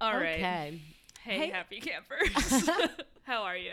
Man. All right. Okay. Hey, Hey. happy campers. How are you?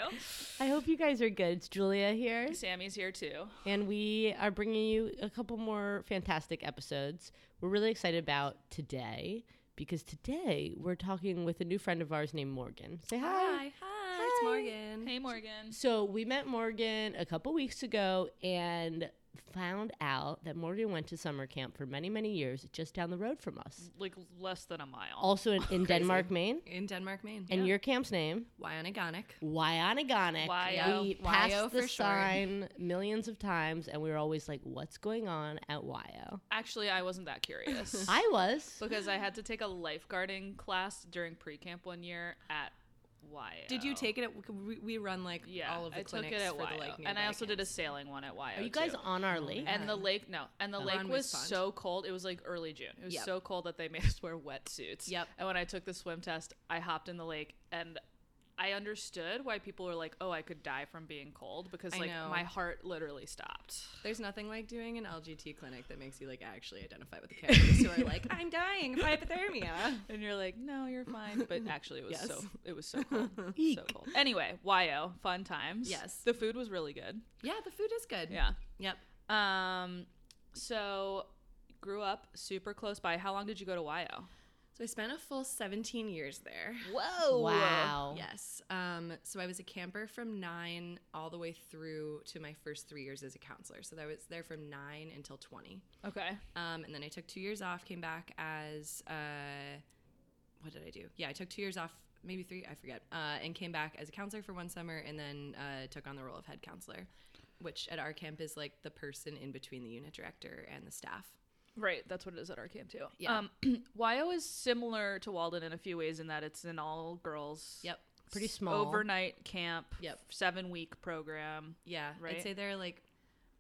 I hope you guys are good. It's Julia here, Sammy's here too. and we are bringing you a couple more fantastic episodes. We're really excited about today because today we're talking with a new friend of ours named Morgan. Say hi. Hi, hi, it's Morgan. Hey Morgan. So we met Morgan a couple weeks ago and found out that Morgan went to summer camp for many, many years just down the road from us. Like less than a mile. Also in, in Denmark, Maine. In Denmark, Maine. And your camp's name? Wyonegonic. Wyanagonic. Uh, Wyo. We passed for the short. sign millions of times, and we were always like, "What's going on at Wyo?" Actually, I wasn't that curious. I was. because I had to take a lifeguarding class during pre-camp one year at YO. Did you take it? At, we, we run like Yeah, all of the I took clinics it at for the YO. like and I nearby also did a sailing one at YO. Are you guys too. on our oh lake? And the lake, no, and the The lake was was fun. so cold. It was like early June. It was Yep. so cold that they made us wear wetsuits. Yep. And when I took the swim test, I hopped in the lake and I understood why people were like, "Oh, I could die from being cold," because I like know. my heart literally stopped. There's nothing like doing an LGT clinic that makes you like actually identify with the characters who are like, I'm dying of hypothermia. And you're like, "No, you're fine," but actually, it was so it was so cold, so cold. Anyway, YO, fun times. Yes. the food was really good. Yeah, the food is good. Yeah. Yep. Um, so grew up super close by. How long did you go to YO? So I spent a full 17 years there. Whoa! wow. Yes. Um, so I was a camper from nine all the way through to my first three years as a counselor. So I was there from nine until 20. Okay. Um, and then I took two years off, came back as, uh, what did I do? Yeah, I took two years off, maybe three, I forget, uh, and came back as a counselor for one summer and then uh, took on the role of head counselor, which at our camp is like the person in between the unit director and the staff. Right, that's what it is at our camp too. Yeah. Um, YO is similar to Walden in a few ways in that it's an all girls. Yep. Pretty small. Overnight camp. Yep. Seven week program. Yeah, Right. I'd say they're like,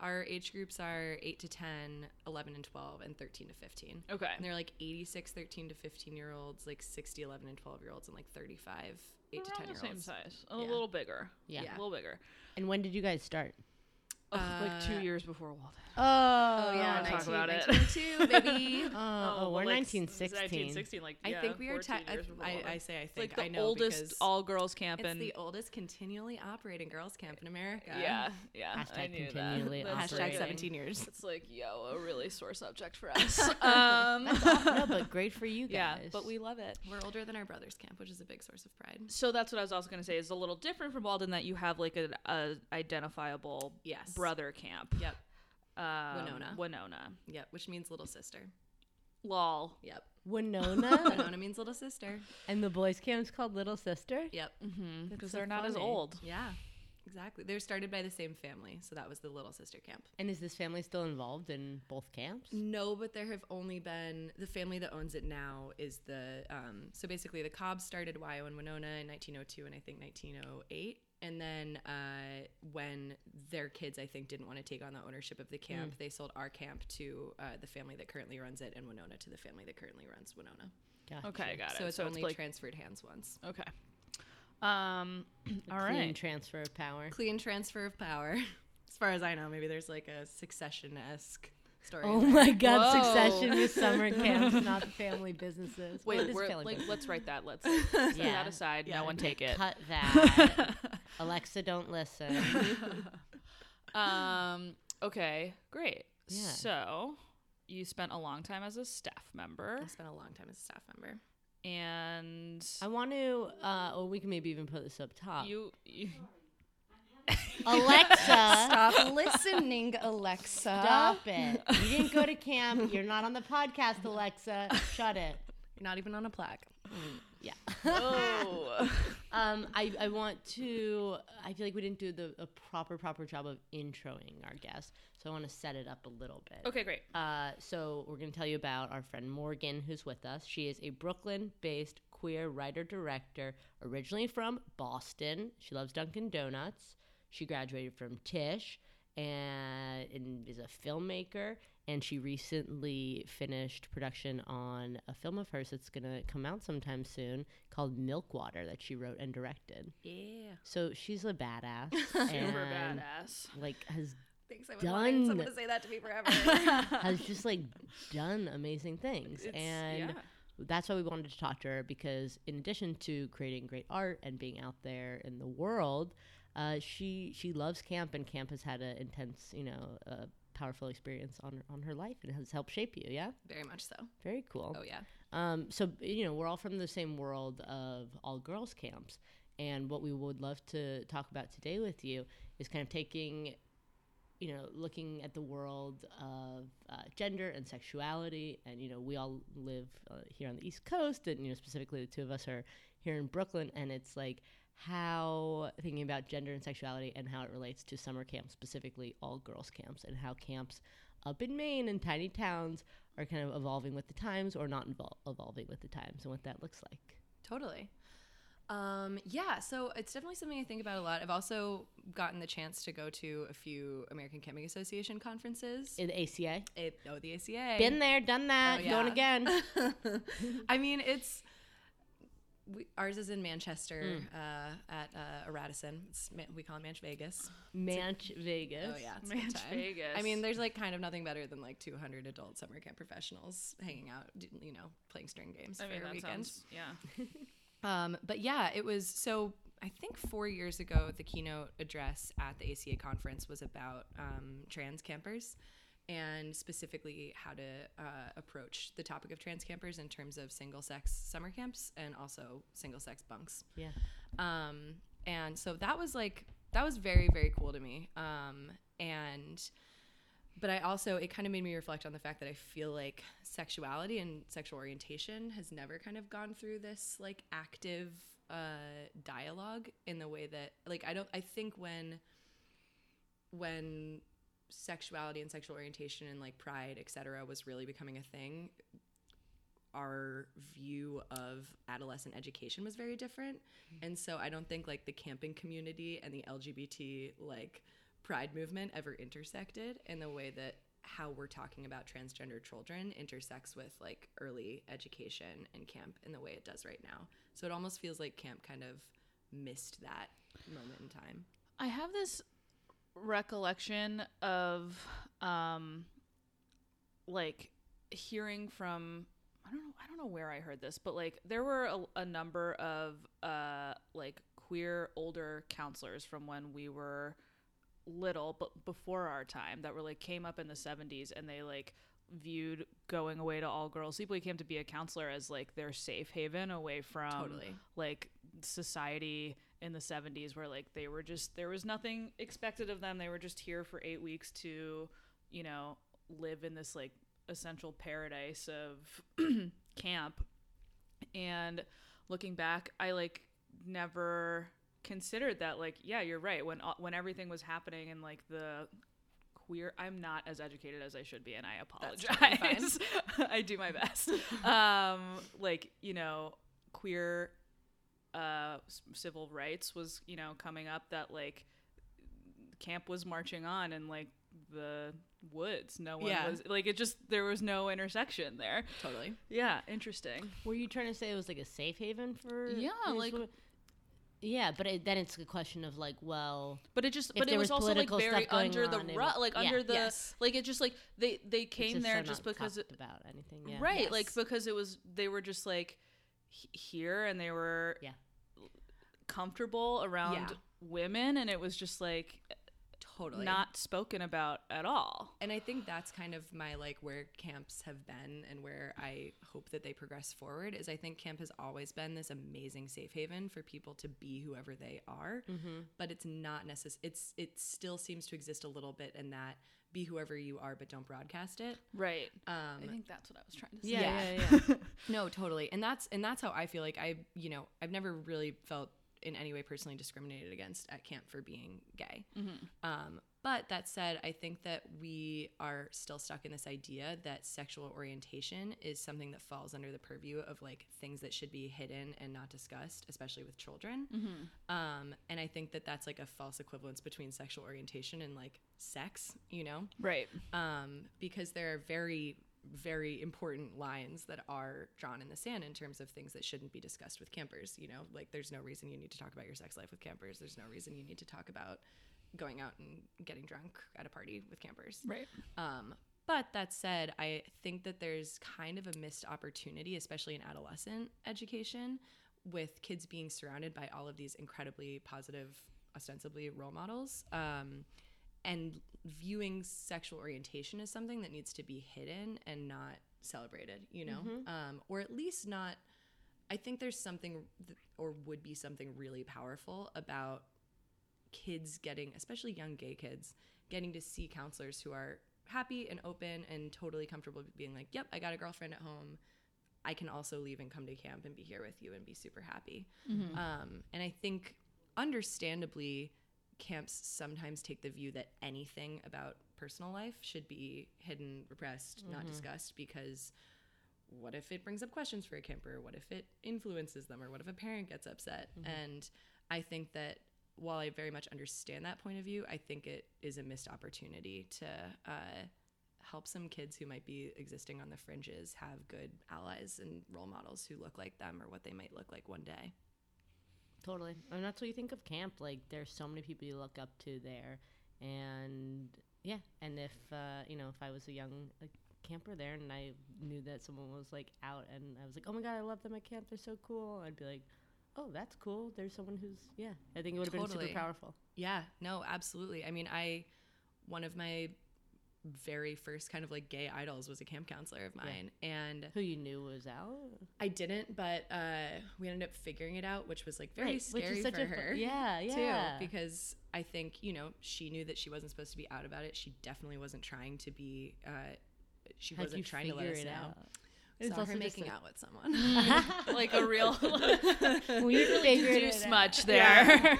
our age groups are 8 to 10, 11 and 12, and 13 to 15. Okay. And they're like 86 13 to 15 year olds, like 60 11 and 12 year olds, and like 35 8 to 10 the year same size. A Yeah. little bigger. Yeah. Yeah. A little bigger. And when did you guys start? Ugh, like two Uh, years before Walden. Oh, Oh, yeah, wanna talk 19, about it. 1902, baby. Oh, oh, well, we're like, 1916. 1916, like I think we are. 14 years I, Walden. I say I It's think like the I know oldest all girls camp it's in the oldest continually operating girls camp in America. yeah, yeah. I Hashtag knew continually that. That's Hashtag 17 years. It's like yo, a really sore subject for us. um, no, but great for you guys. yeah, but we love it. We're older than our brother's camp, which is a big source of pride. So that's what I was also going to say is a little different from Walden that you have like a, a identifiable Yes. Brother camp. Yep. Um, Winona. Winona. Yep. Which means little sister. Lol. Yep. Winona Winona means little sister. and the boys' camp's called Little Sister. Yep. Mm-hmm. Because so they're not as old. Yeah. Exactly. They're started by the same family, so that was the little sister camp. And is this family still involved in both camps? No, but there have only been the family that owns it now is the um, so basically the Cobbs started YO and Winona in 1902 and I think 1908, and then uh, when their kids I think didn't want to take on the ownership of the camp, they sold our camp to uh, the family that currently runs it, and Winona to the family that currently runs Winona. Gotcha. Okay, got it. So it's only like transferred hands once. okay. Um, all Clean right. transfer of power. Clean transfer of power, as far as I know. Maybe there's like a succession esque story. Oh there. my God! Whoa. Succession with summer camps, not family businesses. Wait, we're, family like, business. let's write that. Let's set Yeah. that aside. Yeah. No one take it. Cut that. Alexa, don't listen. Um. Okay. Great. Yeah. So, you spent a long time as a staff member, I spent a long time as a staff member. and I want to. Uh, well, we can maybe even put this up top. you, you Alexa, Stop listening, Alexa. stop it. You didn't go to camp. You're not on the podcast, Alexa. Shut it. You're not even on a plaque. Yeah. oh. Um, I, I want to. I feel like we didn't do the a proper proper job of introing our guest, so I want to set it up a little bit. okay. Great. Uh, so we're going to tell you about our friend Morgan, who's with us. She is a Brooklyn-based queer writer director, originally from Boston. She loves Dunkin' Donuts. She graduated from Tisch and, and is a filmmaker. And she recently finished production on a film of hers that's going to come out sometime soon called Milkwater that she wrote and directed. Yeah. So she's a badass. Super badass. Like, has Thanks. I would want someone to say that to me forever. has just like done amazing things It's- and yeah. that's why we wanted to talk to her because in addition to creating great art and being out there in the world uh, she she loves camp and camp has had an intense you know uh, powerful experience on on her life and has helped shape you yeah? Very much so. very cool. Oh yeah. um, so you know we're all from the same world of all girls camps. And what we would love to talk about today with you is kind of taking you know looking at the world of uh, gender and sexuality. And you know we all live uh, here on the east coast. And you know specifically the two of us are here in brooklyn. And it's like how thinking about gender and sexuality and how it relates to summer camps specifically all girls camps and how camps up in maine and tiny towns are kind of evolving with the times or not evol- evolving with the times and what that looks like Totally. Um, yeah, so it's definitely something I think about a lot. I've also gotten the chance to go to a few American Camping Association conferences. in the aca It, oh, the ACA. been there done that Oh, going again I mean, it's we, ours is in Manchester uh, at uh, Radisson. It's, we call it Manch Vegas. manch vegas Oh yeah, it's Manch. Vegas. I mean, there's like kind of nothing better than like 200 adult summer camp professionals hanging out, you know, playing string games I for mean, a weekend. sounds yeah. Um, but yeah, it was so. I think four years ago, the keynote address at the ACA conference was about um, trans campers and specifically how to uh, approach the topic of trans campers in terms of single sex summer camps and also single sex bunks. yeah Um, and so that was like that was very very cool to me. Um, and but I also it kind of made me reflect on the fact that I feel like sexuality and sexual orientation has never kind of gone through this like active uh, dialogue in the way that like I don't I think when when sexuality and sexual orientation and like pride etc was really becoming a thing our view of adolescent education was very different. Mm-hmm. And so i don't think like the camping community and the lgbt like pride movement ever intersected in the way that how we're talking about transgender children intersects with like early education and camp in the way it does right now. So it almost feels like camp kind of missed that moment in time. I have this recollection of um like hearing from I don't know I don't know where I heard this, but like there were a, a number of uh like queer older counselors from when we were little but before our time that were like came up in the 70s and they like viewed going away to all girls sleepaway camp to be a counselor as like their safe haven away from Totally. like society in the 70s where like they were just there was nothing expected of them. They were just here for 8 weeks to you know live in this like essential paradise of camp. And looking back i like never considered that like yeah you're right. When when everything was happening and like the queer i'm not as educated as i should be and i apologize. i do my best. Um like you know queer uh civil rights was you know coming up that like camp was marching on in like the woods no one Yeah. was like it just there was no intersection there totally yeah interesting Were you trying to say it was like a safe haven for? Yeah, like- women? Yeah, but it, then it's a question of like, well, but it just but it was, was also like very under the on, it rug would- like yeah, under the yes. like it just like they they came just there so just because it, about anything. Yeah. right like because it was they were just like he- here and they were Yeah. Comfortable around Yeah. women and it was just like totally. not spoken about at all. And i think that's kind of my like where camps have been and where i hope that they progress forward is i think camp has always been this amazing safe haven for people to be whoever they are. But it's not necessary it's it still seems to exist a little bit in that be whoever you are but don't broadcast it. Right. Um i think that's what i was trying to say. Yeah, Yeah. yeah, yeah. no totally. And that's and that's how i feel like i you know i've never really felt in any way personally discriminated against at camp for being gay. Um, but that said, I think that we are still stuck in this idea that sexual orientation is something that falls under the purview of like things that should be hidden and not discussed, especially with children. Um, and I think that that's like a false equivalence between sexual orientation and like sex, you know? Right. um, because there are very very important lines that are drawn in the sand in terms of things that shouldn't be discussed with campers you know? Like there's no reason you need to talk about your sex life with campers. There's no reason you need to talk about going out and getting drunk at a party with campers. Right. um, but that said, I think that there's kind of a missed opportunity, especially in adolescent education, with kids being surrounded by all of these incredibly positive, ostensibly role models, um, and viewing sexual orientation as something that needs to be hidden and not celebrated, you know, um, or at least not. I think there's something, th- or would be something really powerful about kids getting, especially young gay kids, getting to see counselors who are happy and open and totally comfortable being like, yep, I got a girlfriend at home. I can also leave and come to camp and be here with you and be super happy. Um, and I think, understandably, camps sometimes take the view that anything about personal life should be hidden, repressed, not discussed because what if it brings up questions for a camper? What if it influences them? Or what if a parent gets upset? And I think that while I very much understand that point of view, I think it is a missed opportunity to uh, help some kids who might be existing on the fringes have good allies and role models who look like them or what they might look like one day. Totally. And that's what you think of camp. Like, there's so many people you look up to there. And yeah, and if, uh, you know, if I was a young uh, camper there and I knew that someone was like out and I was like, oh my God, I love them at camp. They're so cool. I'd be like, oh, that's cool. There's someone who's, yeah, I think it would have been super powerful. Yeah, no, absolutely. I mean, I one of my very first kind of like gay idols was a camp counselor of mine, and Who you knew was out. I didn't, but uh, we ended up figuring it out, which was like very Right, scary for a her. yeah, yeah. Too, because I think you know she knew that she wasn't supposed to be out about it. She definitely wasn't trying to be. Uh, she How'd wasn't trying to let us it know. out? Saw It's her also making like- out with someone. like a real We figured juice it out. much there.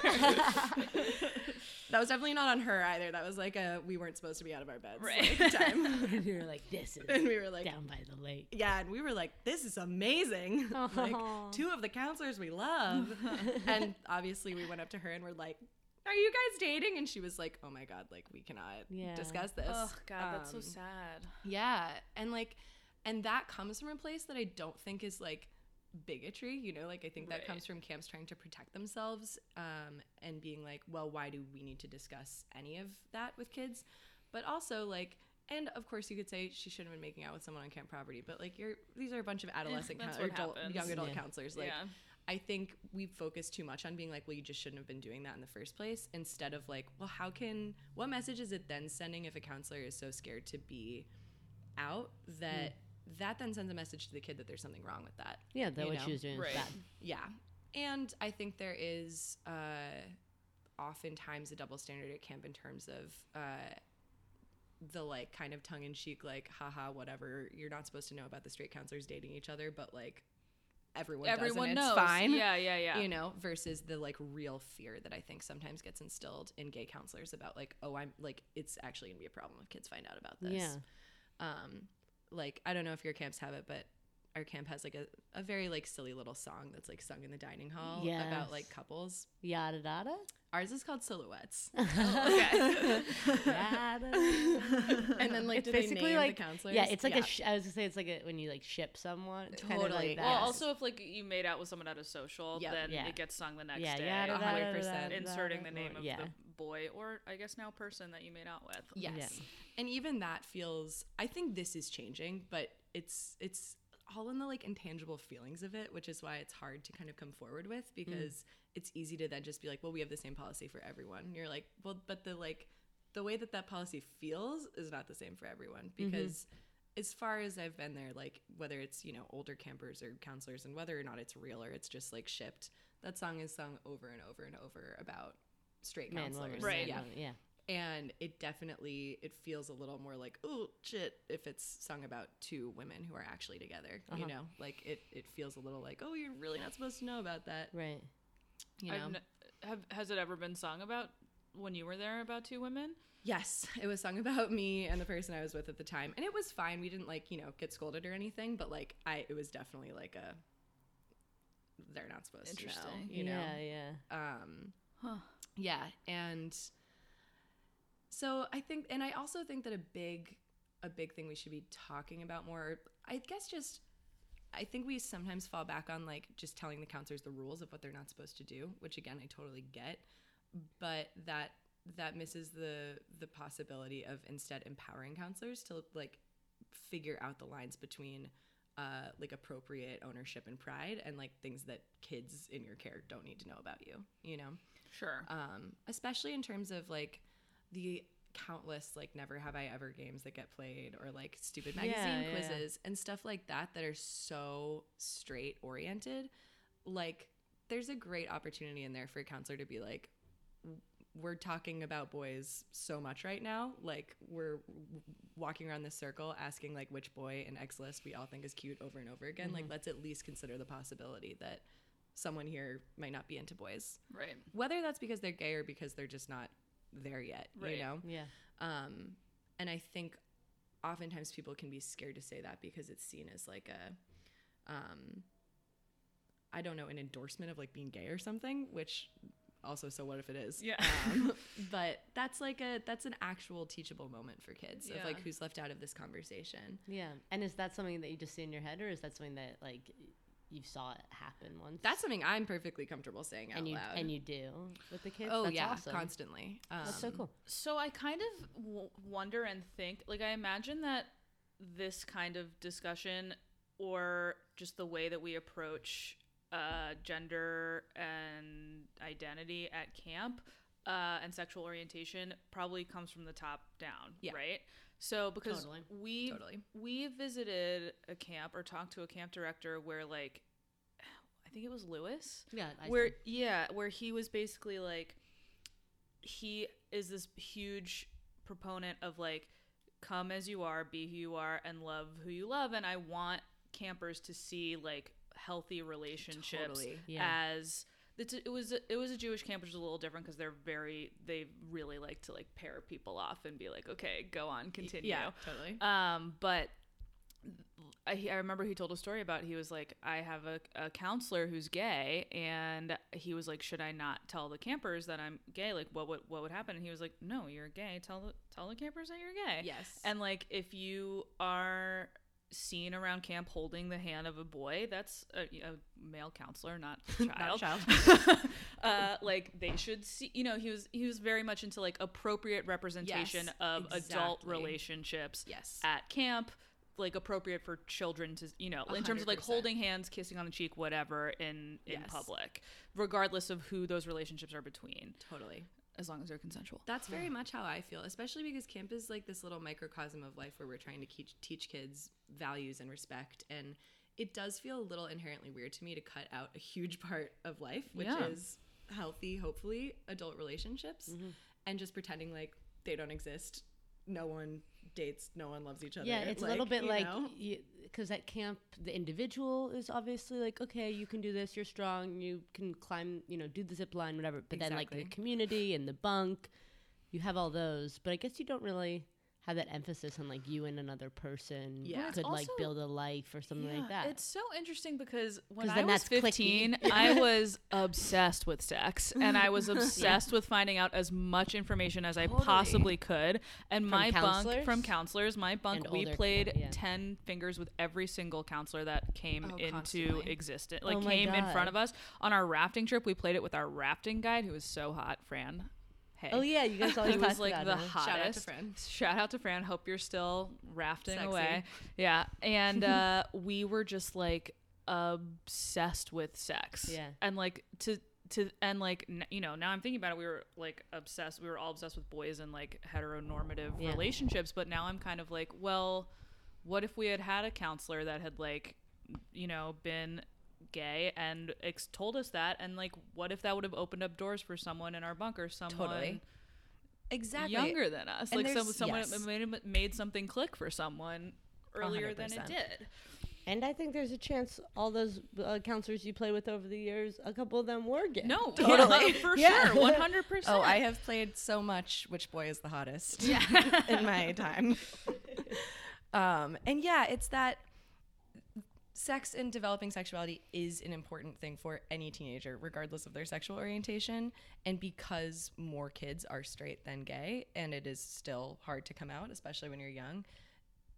that was definitely not on her either. That was like a we weren't supposed to be out of our beds Right. like, time. and you're like, this is and we were like, down by the lake. yeah, and we were like, this is amazing. like two of the counselors we love. and obviously we went up to her and we're like, Are you guys dating? And she was like, Oh my god, like we cannot Yeah. discuss this. oh God, that's so Um, sad. Yeah. And like and that comes from a place that I don't think is like bigotry, you know, like I think that Right. comes from camps trying to protect themselves um, and being like, well, why do we need to discuss any of that with kids? But also like and of course, you could say she shouldn't have been making out with someone on camp property, but like you're these are a bunch of adolescent that's coun- or adult, happens. young adult Yeah. counselors. Like, yeah. I think we focus too much on being like, well, you just shouldn't have been doing that in the first place, instead of like, well, how can what message is it then sending if a counselor is so scared to be out that that then sends a message to the kid that there's something wrong with that. Yeah, that what know? she was doing Right. was bad. Yeah. And I think there is uh, oftentimes a double standard at camp in terms of uh, the like kind of tongue in cheek, like, haha, whatever. You're not supposed to know about the straight counselors dating each other, but like everyone, Everyone does, and knows. It's fine. Yeah, yeah, yeah. You know, versus the like real fear that I think sometimes gets instilled in gay counselors about like, oh, I'm like, it's actually gonna be a problem if kids find out about this Yeah. um like i don't know if your camps have it but our camp has like a, a very like silly little song that's like sung in the dining hall about like couples Yada yada. ours is called silhouettes okay. Yada. and then like it's do they basically name like the counselors yeah, it's like a. Sh- I was gonna say it's like a, when you like ship someone. It's kind of Totally. like. Well, Yes. also if like you made out with someone at a social, Yep. then Yeah. it gets sung the next yeah, day. yada, A yada, hundred yada, percent. yada, inserting the name of yeah. the boy or I guess now person that you made out with. yes Yeah. and even that feels i think this is changing but it's it's all in the like intangible feelings of it which is why it's hard to kind of come forward with mm. because it's easy to then just be like well we have the same policy for everyone and you're like well but the like the way that that policy feels is not the same for everyone mm-hmm. because as far as i've been there like whether it's you know older campers or counselors and whether or not it's real or it's just like shipped that song is sung over and over and over about straight Man, counselors woman, Right. yeah yeah. and it definitely it feels a little more like oh shit if it's sung about two women who are actually together you Uh-huh. know like it it feels a little like oh you're really not supposed to know about that Right. You know? n- have has it ever been sung about when you were there about two women? Yes, it was sung about me and the person I was with at the time, and it was fine. We didn't like you know get scolded or anything, but like I, it was definitely like a they're not supposed to know, Interesting. you know. Yeah, yeah. Um, Huh. Yeah, and so I think, and I also think that a big, a big thing we should be talking about more. I guess just, I think we sometimes fall back on like just telling the counselors the rules of what they're not supposed to do, which again I totally get, but that that misses the the possibility of instead empowering counselors to like figure out the lines between uh, like appropriate ownership and pride and like things that kids in your care don't need to know about you you know Sure. um, especially in terms of like the countless like never have i ever games that get played or like stupid magazine yeah. quizzes and stuff like that that are so straight oriented like there's a great opportunity in there for a counselor to be like we're talking about boys so much right now like we're w- walking around this circle asking like which boy in x list we all think is cute over and over again like let's at least consider the possibility that someone here might not be into boys right. whether that's because they're gay or because they're just not there yet Right. you know Yeah. um and i think oftentimes people can be scared to say that because it's seen as like a um i don't know an endorsement of like being gay or something which also so what if it is Yeah. um, but that's like a that's an actual teachable moment for kids of like who's left out of this conversation Yeah. And is that something that you just see in your head, or is that something that like you saw it happen once? that's something i'm perfectly comfortable saying out and you loud and you do with the kids. oh That's yeah awesome. constantly um, That's so cool. So I kind of w- wonder and think, like, I imagine that this kind of discussion or just the way that we approach uh, gender and identity at camp uh, and sexual orientation probably comes from the top down, Yeah. right? So because Totally. we Totally. we visited a camp or talked to a camp director where like I think it was Lewis Yeah. I where see. yeah where he was basically like he is this huge proponent of like come as you are be who you are and love who you love and i want campers to see like healthy relationships Totally. Yeah. as it's a, it was a, it was a Jewish camp, which is a little different because they're very they really like to like pair people off and be like, okay, go on, continue. yeah totally Um, but I, I remember he told a story about he was like, I have a, a counselor who's gay, and he was like, should I not tell the campers that I'm gay? Like, what would what would happen? And he was like, No, you're gay. Tell the tell the campers that you're gay. Yes. And like, if you are seen around camp holding the hand of a boy, that's a, a male counselor, not a Not child. a child. uh, like they should see. You know, he was he was very much into like appropriate representation Yes, of adult relationships Yes. at camp like appropriate for children to you know in terms of like holding hands kissing on the cheek whatever in in Yes. public regardless of who those relationships are between totally as long as they're consensual That's very much how I feel, especially because camp is like this little microcosm of life where we're trying to teach, teach kids values and respect. And it does feel a little inherently weird to me to cut out a huge part of life, which Yeah. is healthy, hopefully, adult relationships, Mm-hmm. and just pretending like they don't exist. No one dates, no one loves each other. Yeah, it's a little bit like because at camp the individual is obviously like okay, you can do this, you're strong, you can climb, you know, do the zip line, whatever. But then like the community and the bunk, you have all those, but I guess you don't really have that emphasis on like you and another person Yeah. Well, it's could like also- build a life or something like that. it's so interesting because when i then was 15 i was obsessed with sex and i was obsessed with finding out as much information as i Totally. possibly could and my bunk from counselors my bunk And we older- played yeah. 10 fingers with every single counselor that came Oh, into constantly. existence like Oh my came in front of us on our rafting trip we played it with our rafting guide who was so hot fran hey oh yeah, you guys always was like the it. hottest. Shout out to Fran. Shout out to Fran. Hope you're still rafting Sexy. away. Yeah, and uh, we were just like obsessed with sex. Yeah. and like to to and like n- you know now I'm thinking about it. We were like obsessed. We were all obsessed with boys and like heteronormative Yeah. relationships. But now I'm kind of like, well, what if we had had a counselor that had like you know been gay and ex- told us that and like what if that would have opened up doors for someone in our bunker someone Totally. exactly younger than us. And like some, someone yes. made, made something click for someone earlier than it did. And I think there's a chance all those uh, counselors you played with over the years, a couple of them were gay. No, Totally. yeah, for Yeah. sure, one hundred percent. Oh, I have played so much which boy is the hottest yeah. in my time. um, and yeah, it's that sex and developing sexuality is an important thing for any teenager, regardless of their sexual orientation. And because more kids are straight than gay, and it is still hard to come out, especially when you're young,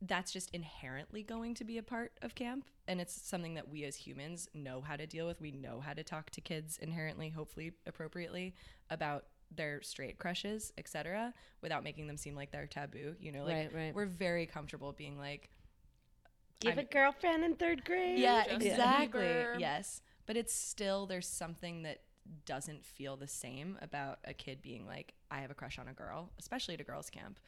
that's just inherently going to be a part of camp. And it's something that we as humans know how to deal with. We know how to talk to kids inherently, hopefully appropriately, about their straight crushes, etc., without making them seem like they're taboo. You know, like Right, right. we're very comfortable being like, Give I'm- a girlfriend in third grade. yeah, Justin exactly. Bieber. Yes. But it's still there's something that doesn't feel the same about a kid being like, I have a crush on a girl, especially at a girls' camp.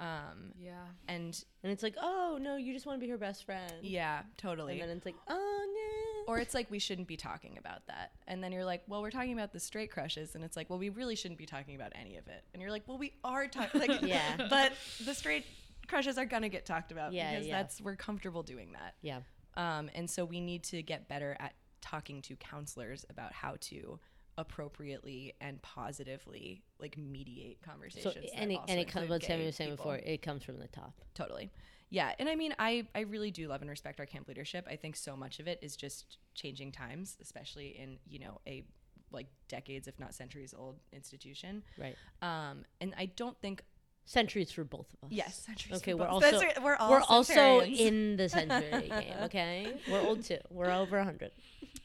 Um, yeah. and And it's like, oh no, you just want to be her best friend. yeah, totally. And then it's like, oh no. or it's like we shouldn't be talking about that. And then you're like, well, we're talking about the straight crushes, and it's like, well, we really shouldn't be talking about any of it. And you're like, well, we are talking, like, Yeah. but the straight crushes are gonna get talked about Yeah, because yeah. that's we're comfortable doing that. yeah. Um, and so we need to get better at talking to counselors about how to appropriately and positively like mediate conversations. that and it, and it comes. What Sammy was saying people. before, it comes from the top. Totally. Yeah, and I mean, I I really do love and respect our camp leadership. I think so much of it is just changing times, especially in you know a like decades, if not centuries old institution. Right. Um, and I don't think Centuries for both of us. yes, centuries. Okay, for we're both. also That's we're all we're also in the century game. Okay, we're old too. We're over hundred.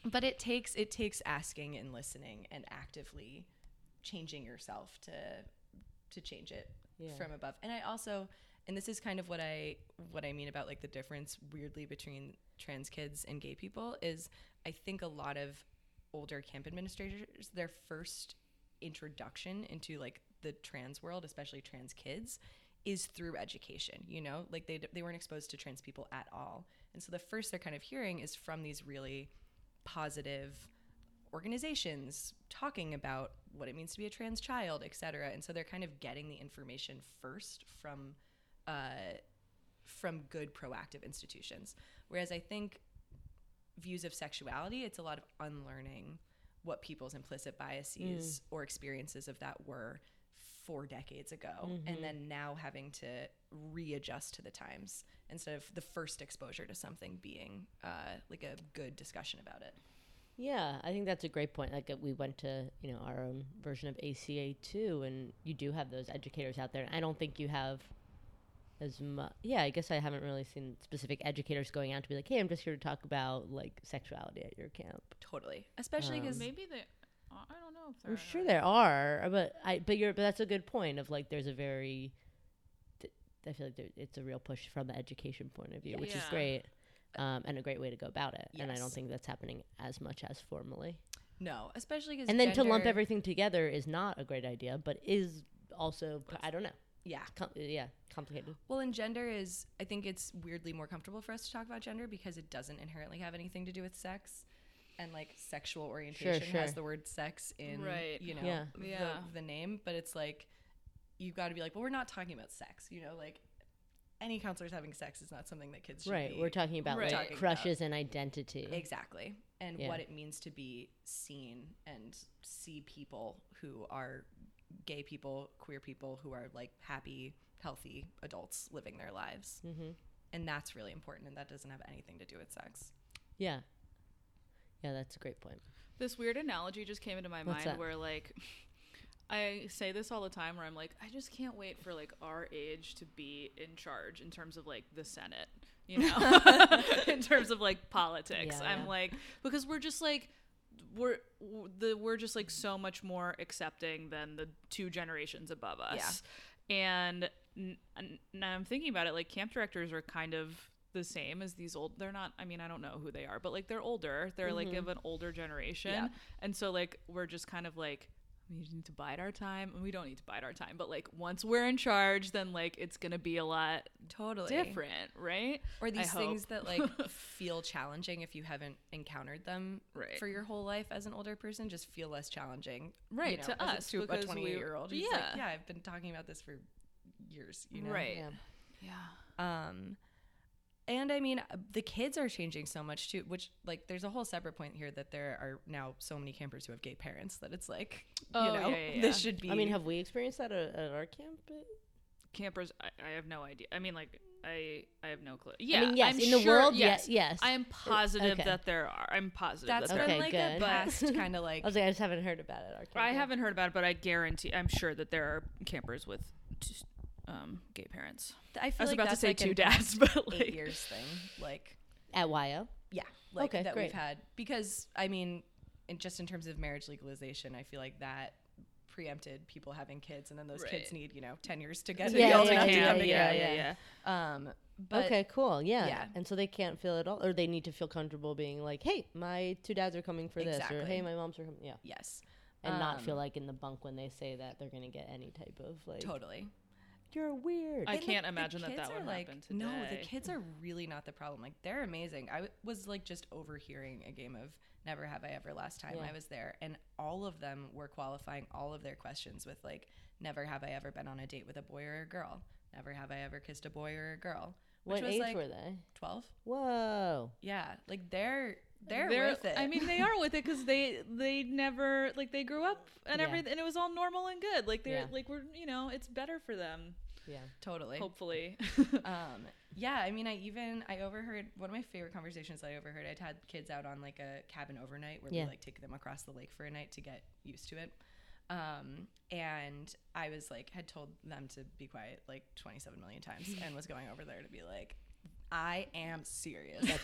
but it takes it takes asking and listening and actively changing yourself to to change it Yeah. from above and i also and this is kind of what i what i mean about like the difference weirdly between trans kids and gay people is i think a lot of older camp administrators their first introduction into like the trans world especially trans kids is through education you know like they, they weren't exposed to trans people at all and so the first they're kind of hearing is from these really positive organizations talking about what it means to be a trans child, et cetera. And so they're kind of getting the information first from uh, from good proactive institutions. Whereas I think views of sexuality, it's a lot of unlearning what people's implicit biases or experiences of that were four decades ago and then now having to readjust to the times instead of the first exposure to something being uh, like a good discussion about it Yeah, I think that's a great point. Like uh, we went to you know our own version of ACA too, and you do have those educators out there. And I don't think you have as much. Yeah, I guess I haven't really seen specific educators going out to be like, "Hey, I'm just here to talk about like sexuality at your camp." totally especially because Maybe they. I don't know I'm sure there are, but I but you're but that's a good point of like there's a very. th- I feel like there, it's a real push from the education point of view, which is great, um, and a great way to go about it. And I don't think that's happening as much as formally. no especially because and then to lump everything together is not a great idea, but is also I don't know, yeah com- yeah, complicated. well and gender is i think it's weirdly more comfortable for us to talk about gender because it doesn't inherently have anything to do with sex and like sexual orientation sure. has the word sex in Right. you know Yeah. the, Yeah. the name but it's like you've got to be like well we're not talking about sex you know like any counselors having sex is not something that kids should Right, be we're talking about Right. like Talking crushes and identity. Exactly. And Yeah. what it means to be seen and see people who are gay people, queer people who are like happy, healthy adults living their lives. hmm And that's really important. And that doesn't have anything to do with sex. Yeah, yeah, that's a great point. This weird analogy just came into my What's mind that? where like I say this all the time where I'm like I just can't wait for like our age to be in charge in terms of like the Senate, you know, in terms of like politics. Yeah, I'm yeah. like because we're just like we're the we're just like so much more accepting than the two generations above us. Yeah. And now I'm thinking about it like camp directors are kind of the same as these old they're not I mean I don't know who they are but like they're older they're like of an older generation Yeah. and so like we're just kind of like we need to bide our time and we don't need to bide our time but like once we're in charge then like it's gonna be a lot Totally. different right Or these I things hope. that like feel challenging if you haven't encountered them Right. for your whole life as an older person, just feel less challenging. Right, you know, to us, to a because 28 we- year old. who's like, yeah. yeah, I've been talking about this for years, you know? right Yeah. yeah Um, and I mean, uh, the kids are changing so much too. Which like, there's a whole separate point here that there are now so many campers who have gay parents that it's like, Oh, you know, yeah, yeah, yeah. this should be. I mean, have we experienced that at, at our camp? campers I, I have no idea i mean like i i have no clue yeah mean, yes, I'm in the sure- world, ye- yes yes. i am positive okay. that there are i'm positive that's that been there Okay, like good. a past kind of like I was like, I just haven't heard about it. Our camp I yet. haven't heard about it, but I guarantee I'm sure that there are campers with t- um, gay parents. I I was like about to say like two dads, past but eight like years thing. Like, at YO. yeah, like Okay, that great. we've had because I mean, in just in terms of marriage legalization, I feel like that preempted people having kids, and then those kids need you know ten years to get Yeah, old yeah, to yeah, come yeah, together. yeah, yeah. Um, but okay, cool. Yeah. yeah. And so they can't feel it all, or they need to feel comfortable being like, "Hey, my two dads are coming for this," or "Hey, my mom's are coming." Yeah. yes, And not feel Um, like in the bunk when they say that they're gonna get any type of like, totally. "You're weird." I And can't the imagine that that would like, happen No, the kids are really not the problem. Like they're amazing. I was like just overhearing a game of Never Have I Ever last time Yeah. I was there, and all of them were qualifying all of their questions with like, "Never have I ever been on a date with a boy or a girl. Never have I ever kissed a boy or a girl." what Which was age like were they? twelve. Whoa. Yeah, like they're they're, with it. I mean, they are with it because they they never like they grew up and Yeah. everything, and it was all normal and good. Like they're Yeah. like we're you know it's better for them. Yeah. totally. Hopefully. um yeah i mean i even i overheard one of my favorite conversations i overheard i'd had kids out on like a cabin overnight where Yeah. we like take them across the lake for a night to get used to it um and i was like had told them to be quiet like 27 million times and was going over there to be like i am serious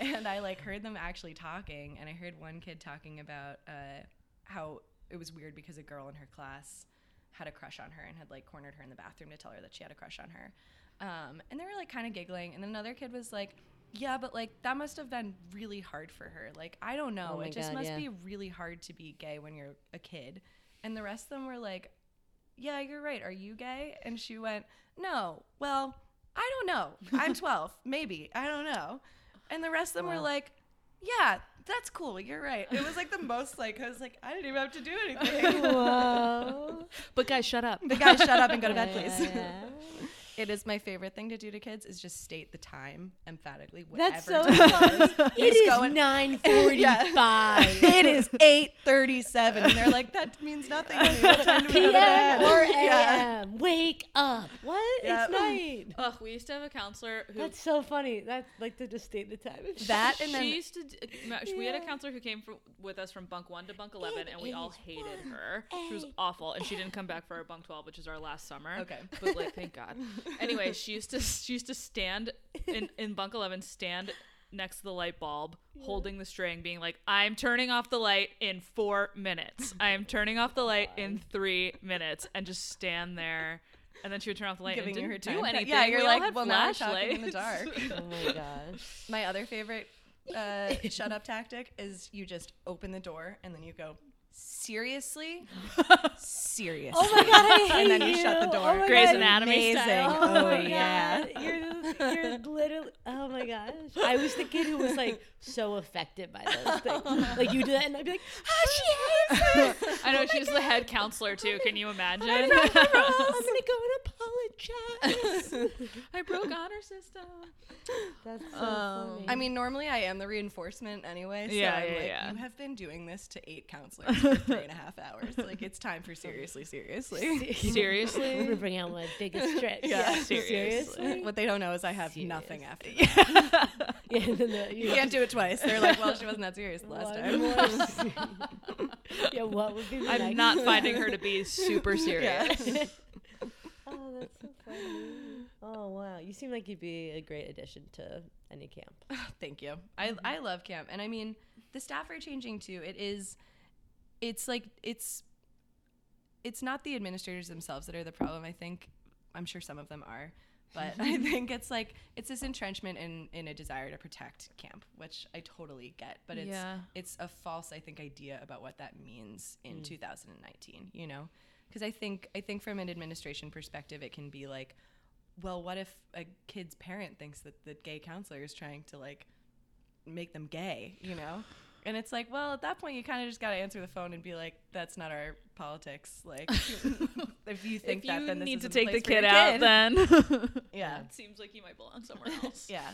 and I like heard them actually talking, and I heard one kid talking about uh, how it was weird because a girl in her class had a crush on her and had like cornered her in the bathroom to tell her that she had a crush on her, um, and they were like kind of giggling, and then another kid was like. Yeah, but like that must have been really hard for her. Like I don't know, Oh it just God, must yeah. be really hard to be gay when you're a kid. And the rest of them were like, "Yeah, you're right. Are you gay?" And she went, "No. Well, I don't know. I'm 12. Maybe. I don't know." And the rest of them were like, "Yeah, that's cool. You're right." It was like the most like I was like, I didn't even have to do anything. Whoa. but guys, shut up. the guys, shut up and go to bed, Yeah, please. yeah. It is my favorite thing to do to kids is just state the time emphatically. That's whatever so time it is. fun. You It just is go and- nine forty-five. it is 8:37 and they're like that means nothing to me. What time do we go to PM bed?" or Yeah. AM. Wake up. What? Yep. It's night. Ugh, we used to have a counselor who That's so funny. That's like to just state the time. That and she then used to. d- ma- We had a counselor who came for, with us from bunk one to bunk eleven, and we all hated one her. She was awful, and she didn't come back for our bunk twelve, which is our last summer. Okay. but like, thank God. Anyway, she used to she used to stand in in bunk eleven, stand next to the light bulb, holding the string, being like, "I'm turning off the light in four minutes. I am turning off the light in three minutes," and just stand there. And then she would turn off the light Giving and didn't her do anything. Yeah, you're We like, well, now talking in the dark. oh my gosh. my other favorite uh, shut up tactic is you just open the door and then you go seriously seriously Oh my god, I hate and then you you. shut the door Oh my Grey's God. Anatomy Amazing. style. Oh, my yeah. God. You're, you're literally. Oh my gosh. I was the kid who was like so affected by those things. Like you do that, and I'd be like, "Oh, she hates it. I know she's the head counselor too. Can you imagine? I'm gonna go and apologize. I broke honor system. That's so Um, funny. I mean, normally I am the reinforcement anyway. So Yeah, I'm yeah, like, yeah. you have been doing this to eight counselors for three and a half hours. Like, it's time for seriously, seriously. I'm gonna Seriously? out my biggest trick. Yeah, seriously. what they don't know is I have nothing after. Yeah, and then the, You can't do it twice. They're like, well, she wasn't that serious last time. more- yeah, what would be the I'm next not finding her to be super serious. Oh, that's so funny. Oh wow, you seem like you'd be a great addition to any camp. Thank you. I I love camp, and I mean the staff are changing too. It is, it's like it's, it's not the administrators themselves that are the problem. I think I'm sure some of them are, but I think it's like it's this entrenchment in in a desire to protect camp, which I totally get. But it's Yeah. it's a false I think idea about what that means in mm. 2019. You know, because I think I think from an administration perspective, it can be like. Well, what if a kid's parent thinks that the gay counselor is trying to like make them gay, you know? And it's like, well, at that point, you kind of just got to answer the phone and be like, that's not our politics. Like, if you think if that, you then this need to take the place for your kid out, kid. then Yeah. it seems like you might belong somewhere else. Yeah.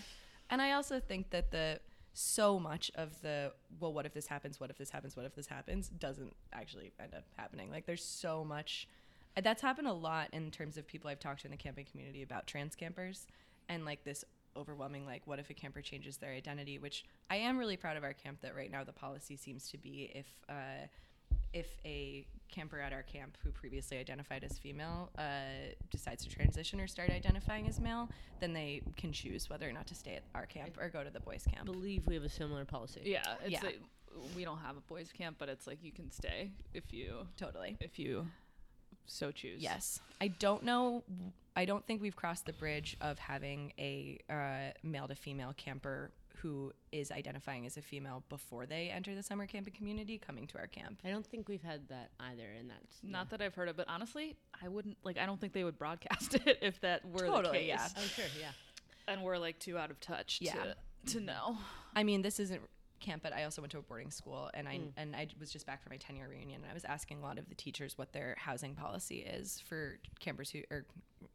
And I also think that the so much of the well, what if this happens? What if this happens? What if this happens? Doesn't actually end up happening. Like there's so much. That's happened a lot in terms of people I've talked to in the camping community about trans campers, and like this overwhelming like what if a camper changes their identity which i am really proud of our camp that right now the policy seems to be if uh, if a camper at our camp who previously identified as female uh, decides to transition or start identifying as male, then they can choose whether or not to stay at our camp or go to the boys' camp. I believe we have a similar policy. Yeah, it's Yeah. like we don't have a boys' camp, but it's like you can stay if you Totally. if you so choose. Yes. I don't know. I don't think we've crossed the bridge of having a uh, male to female camper who is identifying as a female before they enter the summer camping community coming to our camp. I don't think we've had that either, and that's Not that I've heard of, but honestly, I wouldn't like. I don't think they would broadcast it if that were the Totally, case. yeah. Oh, sure, yeah. And we're like too out of touch Yeah. to to know. I mean, this isn't camp, but I also went to a boarding school, and I and I was just back from my ten year reunion, and I was asking a lot of the teachers what their housing policy is for campers who or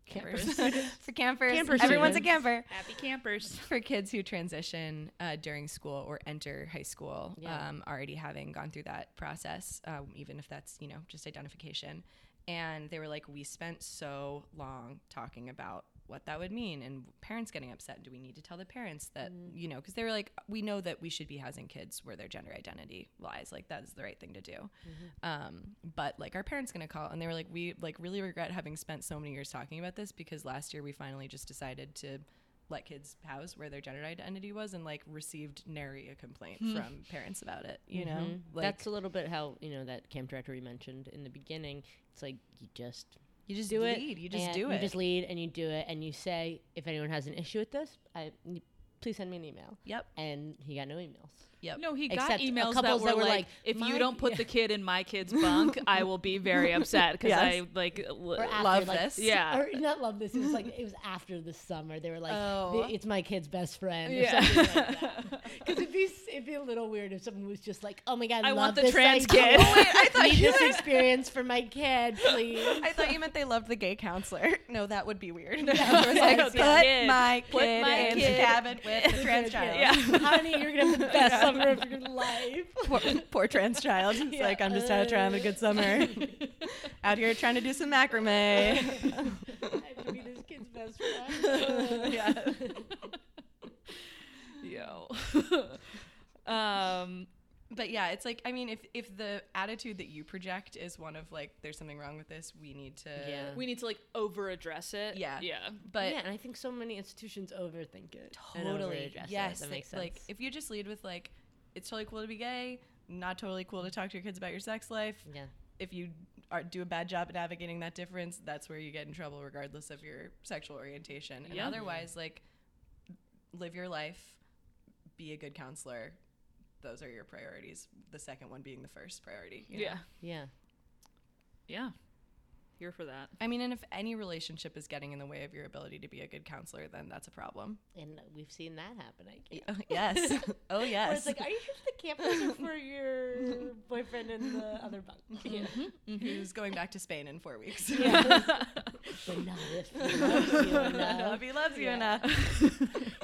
campers for campers. Camper Everyone's a camper. Happy campers. For kids who transition uh, during school or enter high school, Yeah. um, already having gone through that process, um, even if that's you know just identification, and they were like, we spent so long talking about what that would mean. And parents getting upset do we need to tell the parents that you know because they were like we know that we should be housing kids where their gender identity lies. Like that's the right thing to do. Um, but like our parents gonna call and they were like we like really regret having spent so many years talking about this because last year we finally just decided to let kids house where their gender identity was and like received nary a complaint from parents about it you know? Mhm. like that's a little bit how you know that camp director mentioned in the beginning. It's like you just you just do it. you just do You just lead and you do it, and you say if anyone has an issue with this, I please send me an email. yep And he got no emails. Yep No, he got Except emails that were, that were like, like, "If "My- you don't put yeah." the kid in my kid's bunk, I will be very upset because Yes. I like l- after, Love like, this. Yeah. Or not love this. It was like it was after the summer. They were like, Oh. "It's my kid's best friend." Or Yeah. something like that. Because it'd be it'd be a little weird if someone was just like, "Oh my god, I love want the this trans idea. kid." Oh, wait, I thought need you this meant- experience for my kid, please." I thought you meant they loved the gay counselor. No, that would be weird. Yeah. I was like, Yeah. put Kid. my Put kid my in kid. the cabin with the trans child. Yeah. Honey, you're gonna have the best summer of your life. Poor, poor trans child. He's Yeah. like, I'm just out trying to have a good summer. out here trying to do some macrame. I have to be this kid's best friend. yeah. yo. um, But yeah, it's like I mean, if if the attitude that you project is one of like, there's something wrong with this, we need to. Yeah. we need to like over address it. Yeah. yeah. But yeah, and I think so many institutions overthink it. and totally overaddress it. yes that makes th- like if you just lead with like it's totally cool to be gay not totally cool to talk to your kids about your sex life yeah. if you are, do a bad job at navigating that difference that's where you get in trouble regardless of your sexual orientation and Yeah. otherwise like live your life be a good counselor those are your priorities the second one being the first priority you know? Yeah. Yeah. Yeah. Here for that. i mean and if any relationship is getting in the way of your ability to be a good counselor then that's a problem And we've seen that happen, I guess. Oh, yes oh Where yes it's like, are you sure the campers are for your boyfriend in the other bunk? Mm-hmm. Yeah. Mm-hmm. who's going back to spain in four weeks But not if he loves you Not enough. if he loves you Yeah. enough.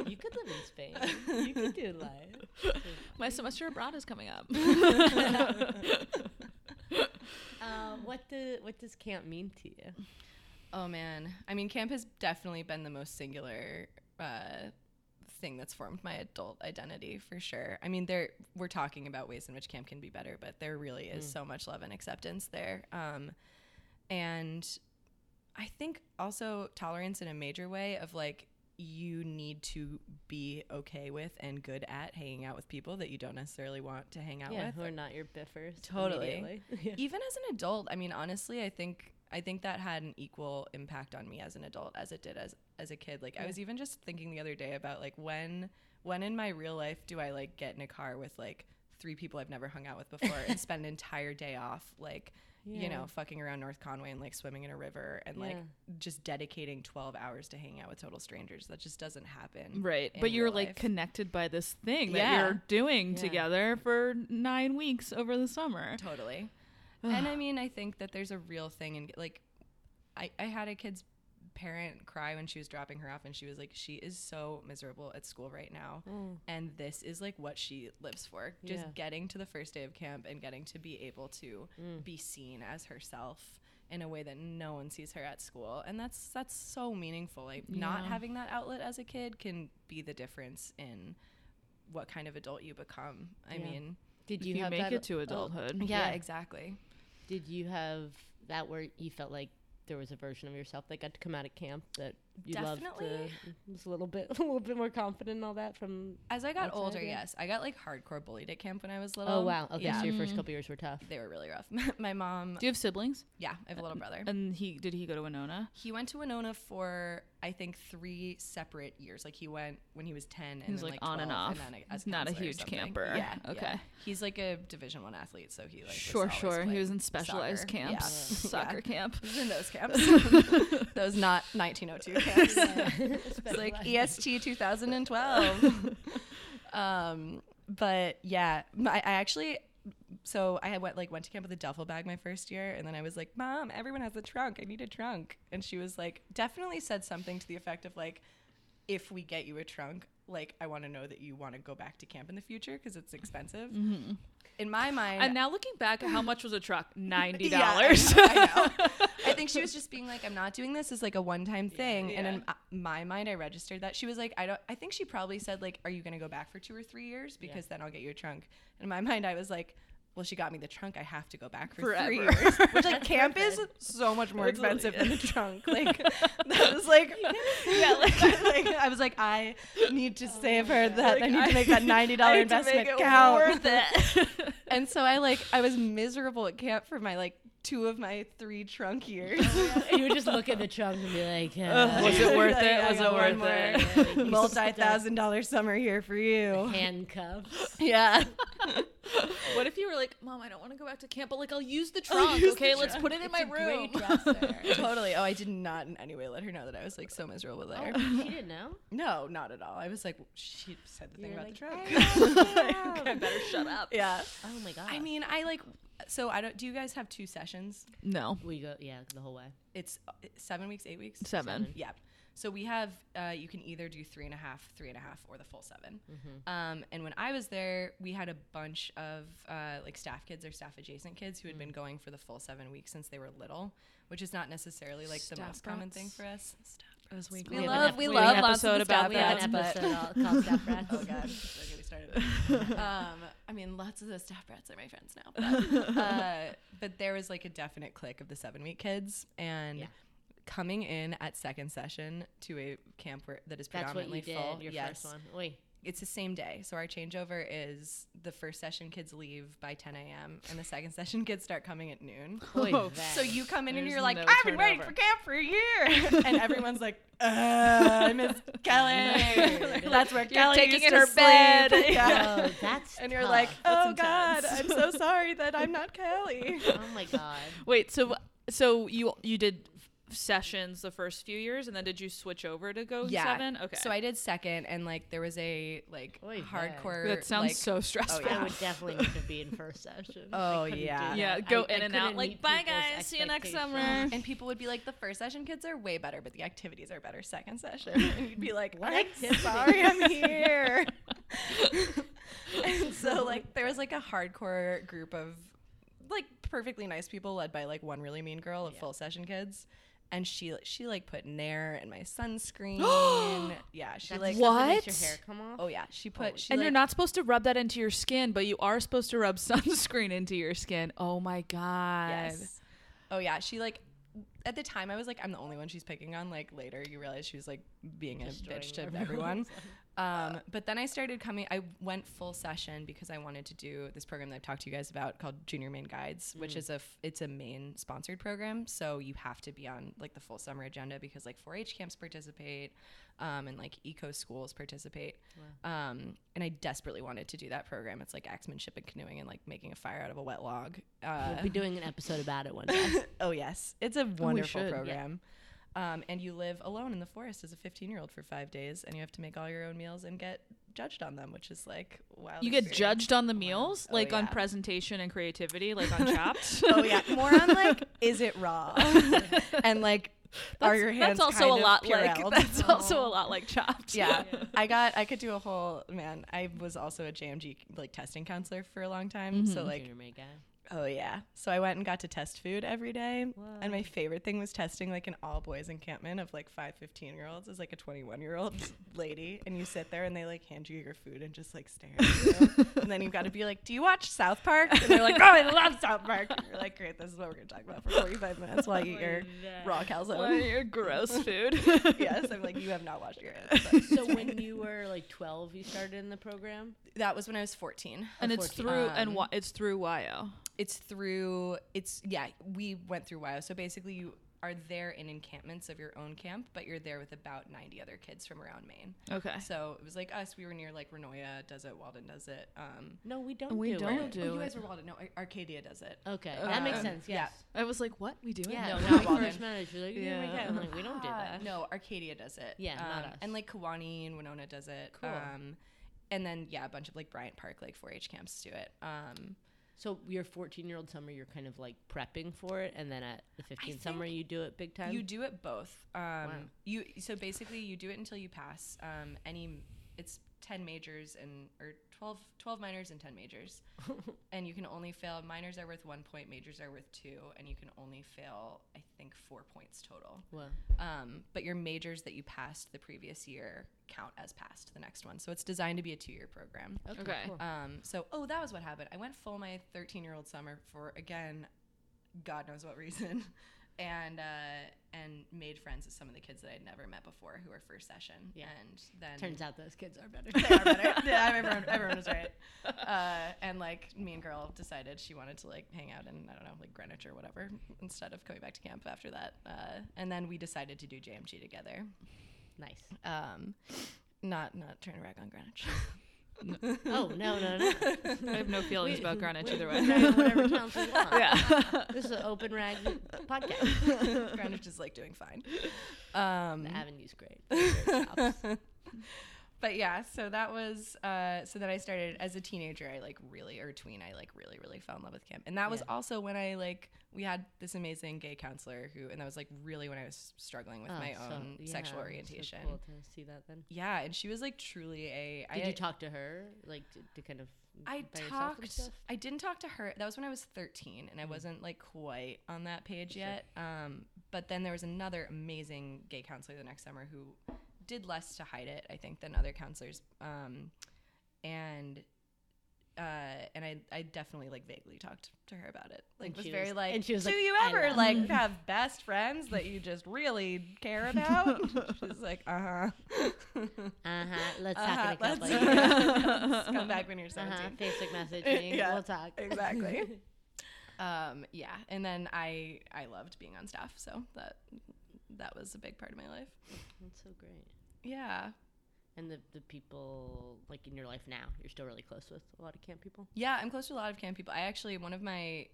You could live in Spain. You could do life. My semester abroad is coming up. Uh, what do, what does camp mean to you? Oh man, I mean, camp has definitely been the most singular uh, thing that's formed my adult identity for sure. I mean, there we're talking about ways in which camp can be better, but there really is so much love and acceptance there. Um, and I think also tolerance in a major way of like you need to be okay with and good at hanging out with people that you don't necessarily want to hang out Yeah, with. who are not your biffers. Totally. Yeah. even as an adult i mean honestly i think i think that had an equal impact on me as an adult as it did as as a kid like i was even just thinking the other day about like when when in my real life do i like get in a car with like three people i've never hung out with before and spend an entire day off like you know fucking around north conway and like swimming in a river and like Yeah. just dedicating 12 hours to hanging out with total strangers that just doesn't happen Right. But you're like life. connected by this thing that you're doing Yeah. together for nine weeks over the summer. Totally. and I mean, I think that there's a real thing and like I, I had a kid's parent cry when she was dropping her off and she was like she is so miserable at school right now. Mm. And this is like what she lives for. Just Yeah. getting to the first day of camp and getting to be able to mm. be seen as herself in a way that no one sees her at school. And that's that's so meaningful. Like not having that outlet as a kid can be the difference in what kind of adult you become. I Yeah. mean Did you, you have make that, it to oh, adulthood. yeah, Yeah. exactly. Did you have that where you felt like there was a version of yourself that got to come out of camp that you loved to Definitely. was a little bit a little bit more confident and all that from As I got older, yeah. yes, I got like hardcore bullied at camp when I was oh, little. Oh wow. Okay, yeah, so your first mm-hmm. couple years were tough. they were really rough. My mom, Do you have siblings? yeah, I have a little uh, brother. And he did he go to Winona? He went to Winona for I think three separate years. Like he went when he was ten, and He was, like, like on and 12, off. then as not a huge camper. Yeah, Okay. yeah. He's like a Division One athlete, so he like Sure, always sure. He was in specialized soccer. camps, Yeah. soccer Yeah. camp. He was in those camps. those not 1902 it's like EST 2012. um, but yeah, my, I actually. So I had went like went to camp with a duffel bag my first year, and then I was like, "Mom, everyone has a trunk. I need a trunk." And she was like, definitely said something to the effect of like, "If we get you a trunk, like I want to know that you want to go back to camp in the future because it's expensive." In my mind, And now looking back, how much was a truck? Ninety yeah, I dollars. know, I. I think she was just being like, I'm not doing this as like a one time thing. And in uh, my mind, I registered that. She was like, I don't, I think she probably said, like, are you going to go back for two or three years? Because then I'll get you a trunk. And in my mind, I was like, well, she got me the trunk. I have to go back for three years. Which, like, camp is so much more expensive than the trunk. Like, that was like, yeah, like, like, I was like, I need to save her that. I need to make that $90 investment count worth it. and so I like I was miserable at camp for my like two of my three trunk years. you would just look at the trunk and be like, uh, was it worth it? Was it worth more it? You Multi thousand dollar summer here for you. handcuffs? Yeah. What if you were like, Mom, I don't want to go back to camp, but like I'll use the trunk. use okay, the let's trunk. put it in It's my a room. great dresser. totally. Oh, I did not in any way let her know that I was like so miserable there. she didn't know. No, not at all. I was like, she said the thing You're about like, the trunk. I better shut up. yeah. Oh my god. I mean, I like. So I don't. Do you guys have two sessions? No, we go yeah the whole way. It's uh, seven weeks, eight weeks. seven. Yeah. So we have, uh, you can either do three and a half, three and a half, or the full 7 Um, and when I was there, we had a bunch of uh, like staff kids or staff adjacent kids who had been going for the full seven weeks since they were little, which is not necessarily like the Staff most common thing for us. As we, We an love, ep- we we love lots of episode about staff We have that, an episode called Staff Rats. oh don't get started. um, I mean, lots of the staff brats are my friends now. But, uh, but there was like a definite clique of the seven week kids, and Yeah. coming in at second session to a camp where that is That's what predominantly you did. full. Your yes, first one. Wait. It's the same day. So our changeover is the first session kids leave by 10 a.m. and the second session kids start coming at noon. Oh. So you come in and There's you're like, no I've been waiting turnover." for camp for a year, and everyone's like, uh, Miss Kelly, that's where Kelly taking used in to her sleep." bed. Yeah. Oh, that's And you're tough. like, That's oh God, intense. I'm so sorry that I'm not Kelly. oh my god. Wait, so so you you did sessions the first few years, and then did you switch over to go seven? Okay, So I did second, and like there was a like Oy hardcore. that sounds like, so oh, stressful. yeah. I would definitely need to be in first session. Oh, I couldn't do yeah. Yeah, go I in and out, like, "Bye, guys, see you next summer." And people would be like, the first session kids are way better, but the activities are better second session. And you'd be like, What sorry, I'm here. and so like there was like a hardcore group of like perfectly nice people led by like one really mean girl of full session kids. And she she like put Nair in my sunscreen. yeah, she That's like stuff makes What? your hair come off. Oh yeah, she put oh, she and like, you're not supposed to rub that into your skin, but you are supposed to rub sunscreen into your skin. Oh my god. Yes. Oh yeah, she like at the time I was like I'm the only one she's picking on. Like later you realize she was like being a bitch to everyone. Um, but then I started coming. I went full session because I wanted to do this program that I've talked to you guys about called Junior Maine Guides, Mm. which is a f- it's a Maine sponsored program. So you have to be on like the full summer agenda because like 4-H camps participate, um, and like eco schools participate. Um, and I desperately wanted to do that program. It's like axemanship and canoeing and like making a fire out of a wet log. Uh, We'll be doing an episode about it one day. oh yes, it's a wonderful should, yeah. Program. Um, and you live alone in the forest as a 15 year old for five days, and you have to make all your own meals and get judged on them, which is like wow. You get judged on the meals, Oh, like on yeah. presentation and creativity, like on Chopped. Oh yeah, more on like is it raw, and like are your hands that's also a of lot like Purelled? that's also a lot like Chopped. yeah. I got I could do a whole man. I was also a JMG like testing counselor for a long time, so like Junior Maine Guide. Oh yeah. So I went and got to test food every day. And my favorite thing was testing like an all boys encampment of like five 15 year olds as like a 21 year old lady. And you sit there and they like hand you your food and just like stare at you. and then you've got to be like, Do you watch South Park? And they're like, Oh, I love South Park. And you're like, Great, this is what we're going to talk about for 45 minutes while you eat your raw What calzone. your gross food. yes. I'm like, You have not washed your hands. So when you were like 12, you started in the program? that was when I was 14. and it's 14. through and Um, wa- it's through Wyo. It's through it's yeah we went through Wyo so basically you are there in encampments of your own camp but you're there with about 90 other kids from around Maine Okay. so it was like us we were near like Renoya does it Walden does it um No, we don't We do don't it. do oh, you it. guys were Walden no Ar- Arcadia does it Okay, that makes Um, sense. yeah. I was like, what? We do it? Yeah. No, when not we Walden. first met, us, she was like, Yeah. yeah. I'm like, we don't do that. no Arcadia does it Yeah, not Um, us. and like Kiwani and Winona does it Cool. um and then yeah a bunch of like Bryant Pond like 4-H camps do it um So your 14 year old summer, you're kind of like prepping for it, and then at the 15th summer, you do it big time. You do it both. Um, Wow. You so basically you do it until you pass. Um, any it's ten majors and or 12, 12 minors and ten majors, and you can only fail. Minors are worth one point. Majors are worth two, and you can only fail I think four points total. Well, Um, but your majors that you passed the previous year count as passed the next one. So it's designed to be a two year program. okay. Okay. cool. Um, so, oh, that was what happened. I went full my 13 year old summer for, again, God knows what reason, and uh, and made friends with some of the kids that I'd never met before who were first session. Yeah. And then Turns out those kids are better. they are better. yeah, everyone, everyone was right. Uh, and like me and girl decided she wanted to like hang out in I don't know like Greenwich or whatever instead of coming back to camp after that. Uh, and then we decided to do JMG together. nice. Um, not not to rag on Greenwich. Oh no no no! I have no feelings about Greenwich either way. Whatever counts we want. yeah. This is an open rag podcast. Greenwich is like doing fine. Um, The avenue's great. But yeah, so that was uh, so then I started as a teenager. I like really or tween. I like really really fell in love with camp, and that was Yeah. also when I like we had this amazing gay counselor who, and that was like really when I was struggling with Oh, my so- own yeah, sexual so orientation. cool to see that then. Yeah, and she was like truly a. Did I, you talk to her like to, to kind of? I by yourself and talked. I didn't talk to her. That was when I was 13, and I wasn't like quite on that page Sure. yet. Um, but then there was another amazing gay counselor the next summer who did less to hide it, I think, than other counselors. Um, and uh, and I, I definitely like vaguely talked to her about it. Like And was very was- like, and she was do like, you ever like you." have best friends that you just really care about? She's like, uh huh. Uh huh. Let's Uh-huh, talk in a couple let's- come back when you're Uh 17. huh. Facebook message me. Yeah, We'll talk. exactly. um, yeah, and then I I loved being on staff, so that that was a big part of my life. That's so great. Yeah, And the the people like in your life now, you're still really close with a lot of camp people. yeah, I'm close to a lot of camp people. I actually one of my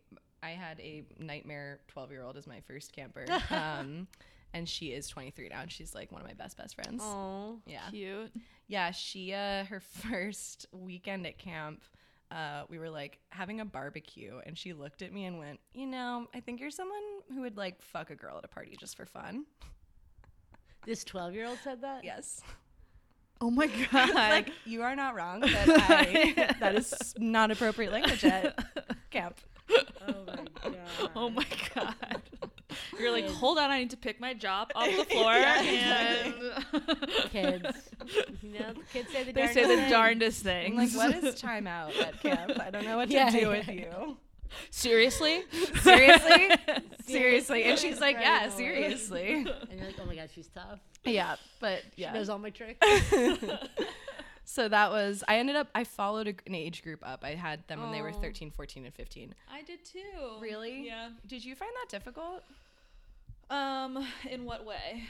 I had a nightmare 12 year old as my first camper, um, and she is 23 now, and she's like one of my best best friends. Oh. Yeah, Cute. yeah. She uh, her first weekend at camp. Uh, we were like having a barbecue, and she looked at me and went, "You know, I think you're someone who would like fuck a girl at a party just for fun." This 12 year old said that? Yes. Oh my god. like you are not wrong that I that is not appropriate language at camp. Oh my god. oh my god. You're like, hold on, I need to pick my job off the floor. Yeah, and Kids. You know, the kids say the they darndest say the things. darndest I'm like, what is time out at camp? I don't know what to Yeah, do yeah, with yeah. you. Seriously? Seriously? Seriously. And she's like, Right yeah, away. seriously. And you're like, oh my god, she's tough. Yeah, but She yeah. knows all my tricks. So that was I ended up I followed a, an age group up. I had them when they were Oh. 13, 14 and 15. I did too. Really? Yeah. Did you find that difficult? Um, in what way?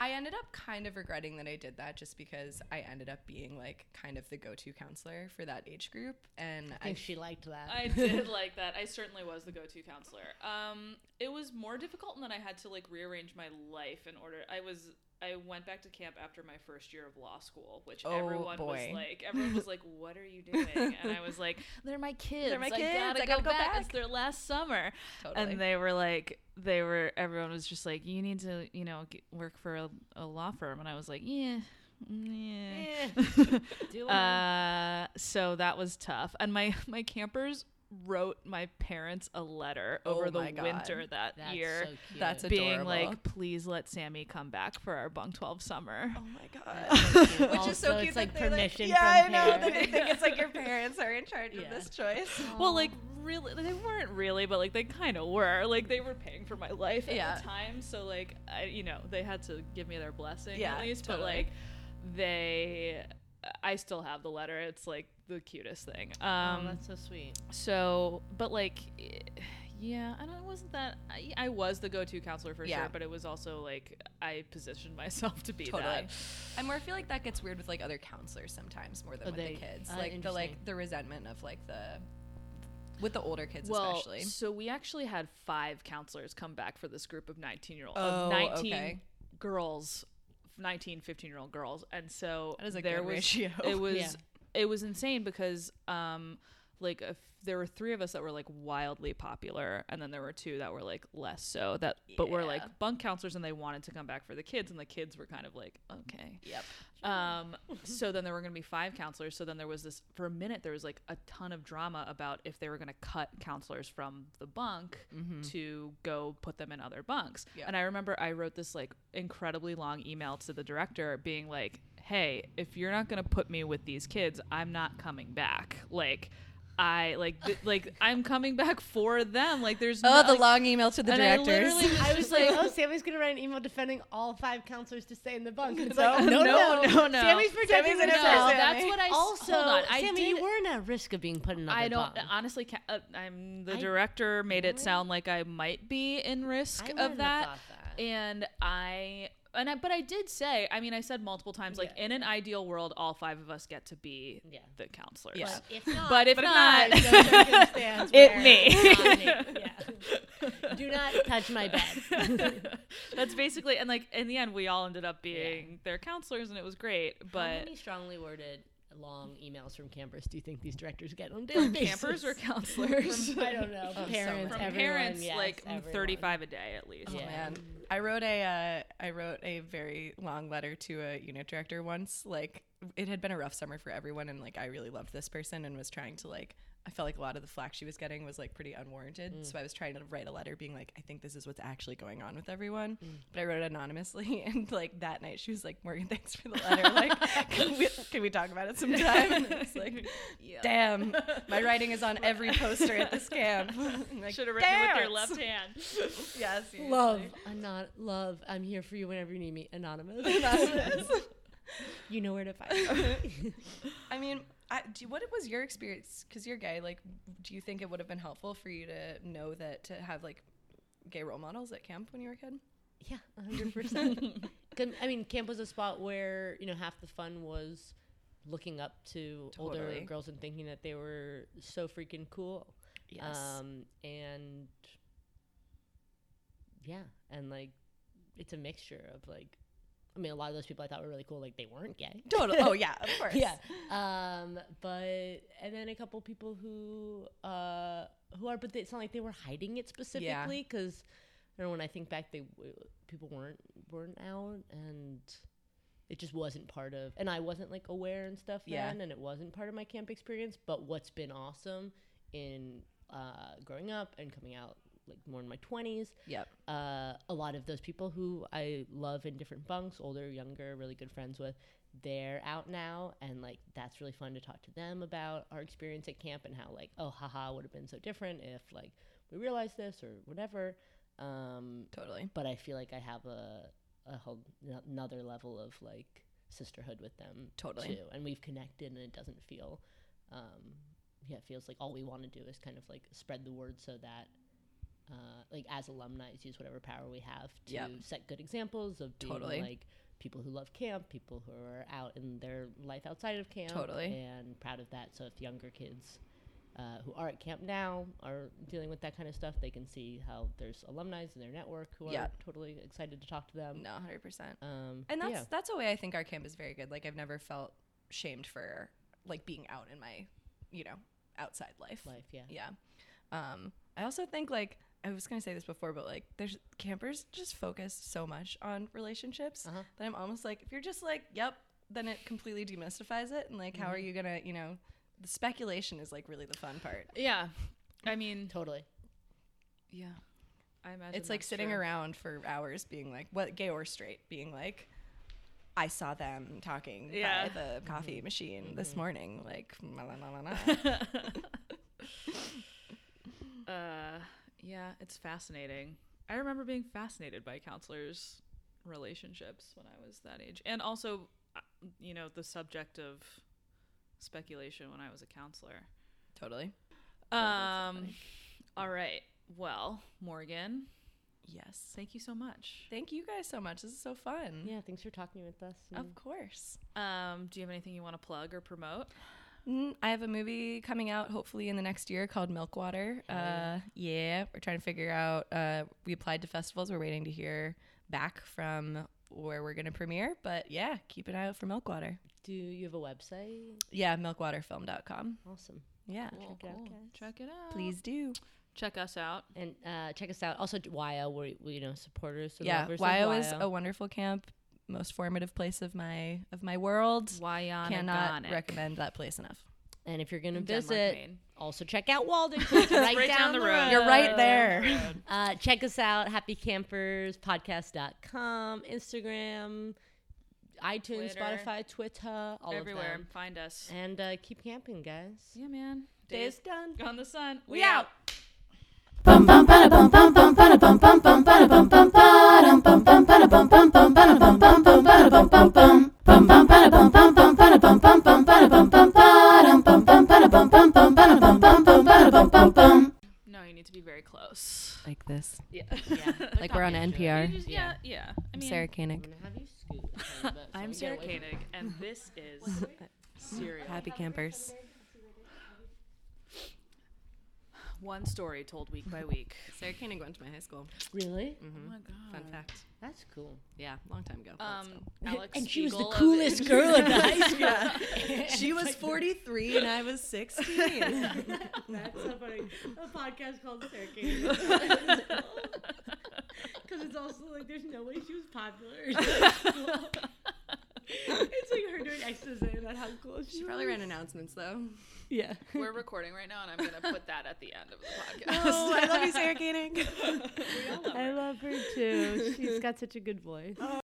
I ended up kind of regretting that I did that just because I ended up being like kind of the go-to counselor for that age group and I think she liked that. I did like that. I certainly was the go-to counselor. Um, it was more difficult, and then I had to like rearrange my life in order. I was I went back to camp after my first year of law school, which Oh, everyone boy. was like, everyone was like, "What are you doing?" And I was like, "They're my kids. They're my I kids. gotta, I gotta go, go back. It's their last summer." Totally. And they were like, they were. Everyone was just like, "You need to, you know, get, work for a, a law firm." And I was like, "Yeah." Yeah. It. uh, so that was tough. And my my campers wrote my parents a letter Oh over the God. winter that That's year so cute. That's a- being adorable. like, please let Sammy come back for our bunk 12 summer. Oh my god. Which Which is so cute. It's like that they, permission yeah, from I know. That they think it's like your parents are in charge Yeah. of this choice. Well, like, really, they weren't really, but like, they kind of were. Like, they were paying for my life at Yeah. the time. So, like, I, you know, they had to give me their blessing Yeah, at least. totally. But, like, they, I still have the letter. It's like the cutest thing. oh, Um, that's so sweet. So, but like, eh, yeah, I don't. It wasn't that. I, I was the go-to counselor for Yeah. sure, but it was also like I positioned myself to be Totally. that. And more, I feel like that gets weird with like other counselors sometimes more than Oh, with they- the kids. uh, like the like the resentment of like the with the older kids Well, especially. so we actually had five counselors come back for this group of 19 year old Oh, of 19 okay. girls 19 15 year old girls and so That is a there was ratio. it was Yeah. it was insane because um like if there were three of us that were like wildly popular and then there were two that were like less so that but were like bunk counselors and they wanted to come back for the kids and the kids were kind of like okay Yep. um, so then there were going to be five counselors. So then there was this for a minute. There was like a ton of drama about if they were going to cut counselors from the bunk to go put them in other bunks. Yeah. And I remember I wrote this like incredibly long email to the director, being like, "Hey, if you're not going to put me with these kids, I'm not coming back." Like. I like th- like I'm coming back for them. Like there's Oh, no, the like- long email to the and I directors. literally I was like, oh, Sammy's gonna write an email defending all five counselors to stay in the bunk. It's like, No, no, no, no, no. Sammy's protecting Sammy's gonna herself. no, that's Sammy. what I s- Also, hold on. I Sammy, did, you weren't at risk of being put in another I don't bunk. honestly. Ca- uh, I'm the I- director made it sound like I might be in risk I wouldn't of have that, thought that. and I and I, but I did say. I mean, I said multiple times, like Yeah. in an ideal world, all five of us get to be Yeah. the counselors. Yeah. If not, But if But if not, no It me. me. Yeah. Do not touch my bed. that's basically and like in the end, we all ended up being their counselors, and it was great. How But many strongly worded long emails from campers do you think these directors get on a daily basis? campers or counselors? I don't know. so parents, From everyone, parents, yes, like everyone. 35 a day at least. Yeah. man i wrote a uh, i wrote a very long letter to a unit director once like it had been a rough summer for everyone and like i really loved this person and was trying to like i felt like a lot of the flack she was getting was like pretty unwarranted mm. so i was trying to write a letter being like i think this is what's actually going on with everyone mm. but i wrote it anonymously and like that night she was like morgan thanks for the letter like can we, can we talk about it sometime and it's like damn my writing is on every poster at this camp I'm like, Should have written it with your left hand. yeah seriously. Love, anon- love. I'm here for you whenever you need me. Anonymous. you know where to find me. I mean, I, do, what was your experience? Because you're gay. Like, do you think it would have been helpful for you to know that to have like gay role models at camp when you were a kid? Yeah, hundred percent. I mean, camp was a spot where you know half the fun was looking up to older girls and thinking that they were so freaking cool. Um, and yeah, and like it's a mixture of like, I mean, a lot of those people I thought were really cool, like they weren't gay. totally. Oh yeah, of course. yeah. Um, but and then a couple people who uh who are, but they, it's not like they were hiding it specifically because I don't know when I think back, they people weren't weren't out and. It just wasn't part of, and I wasn't like aware and stuff Yeah. then, and it wasn't part of my camp experience. But what's been awesome in uh, growing up and coming out like more in my twenties, Yep. uh, a lot of those people who I love in different bunks, older, younger, really good friends with, they're out now, and like that's really fun to talk to them about our experience at camp and how like oh haha would have been so different if like we realized this or whatever. Um, Totally. but I feel like I have a a whole n- another level of like sisterhood with them Totally. too, and we've connected, and it doesn't feel. Um, yeah, it feels like all we want to do is kind of like spread the word so that uh, like as alumni use whatever power we have to Yep. set good examples of being Totally. like people who love camp, people who are out in their life outside of camp, Totally. and proud of that. So if younger kids uh, who are at camp now are dealing with that kind of stuff, they can see how there's alumni in their network who Yeah. are totally excited to talk to them. No, hundred percent. Um, And that's yeah. that's a way I think our camp is very good. Like I've never felt shamed for like being out in my, you know, outside life. life, yeah. Yeah. Um, I also think like I was gonna say this before, but like there's campers just focus so much on relationships Uh-huh. that I'm almost like if you're just like, yep, then it completely demystifies it. And like, how are you gonna, you know, the speculation is like really the fun part. Yeah. I mean, Totally. yeah. I imagine It's like sitting true. around for hours being like, what gay or straight, being like, I saw them talking Yeah. by the coffee machine this morning. Like, la, la, la, la, la. Uh, yeah, it's fascinating. I remember being fascinated by counselors' relationships when I was that age, and also, uh, you know, the subject of speculation when I was a counselor. totally. Um, all right. Well, Morgan, Yes. thank you so much. Thank you guys so much. This is so fun. Yeah, thanks for talking with us. Of course. Um, do you have anything you want to plug or promote? Mm, I have a movie coming out hopefully in the next year called Milkwater. Uh, yeah, we're trying to figure out. Uh, we applied to festivals. We're waiting to hear back from where we're going to premiere. But yeah, keep an eye out for Milkwater. Do you have a website? Yeah, milkwaterfilm.com. Awesome. Yeah, Cool, Check it out, cool. guys. Check it out. please do. check us out. And uh, check us out. Also, Wyo, we're we, you know supporters. and yeah, lovers of Wyo is a wonderful camp, most formative place of my of my world. Wyonegonic. Cannot recommend that place enough. And if you're gonna In Denmark, visit, Maine. also check out Walden. it's right, Right down, the road. You're right there. Uh, check us out, happycamperspodcast.com, Instagram, iTunes, Twitter. Spotify, Twitter, all Everywhere. of them. Find us. And uh, keep camping, guys. Yeah, man. Day is done. on the sun. We out. Bum No, you need to be very close. Like this. Yeah. Yeah. Like we're on NPR. You just- yeah, yeah. I I'm mean, Sarah I'm Koenig. gonna have you scoot. a tiny bit so I'm Sarah away Koenig, and this is Serial. Happy campers. One story told week by week. Sarah Koenig went to my high school. Really? Oh my god. Fun fact. That's cool. Yeah, long time ago. Um. Alex And she was the coolest girl in the high school. she was 43 and I was 16. That's so funny. A podcast called Sarah Because it's also like there's no way she was popular. It's like her doing exposition about how cool she, she probably ran announcements though. Yeah. We're recording right now, and I'm gonna put that at the end of the oh, podcast. Oh, I love you, Sarah Koenig. I love her too. She's got such a good voice. Oh.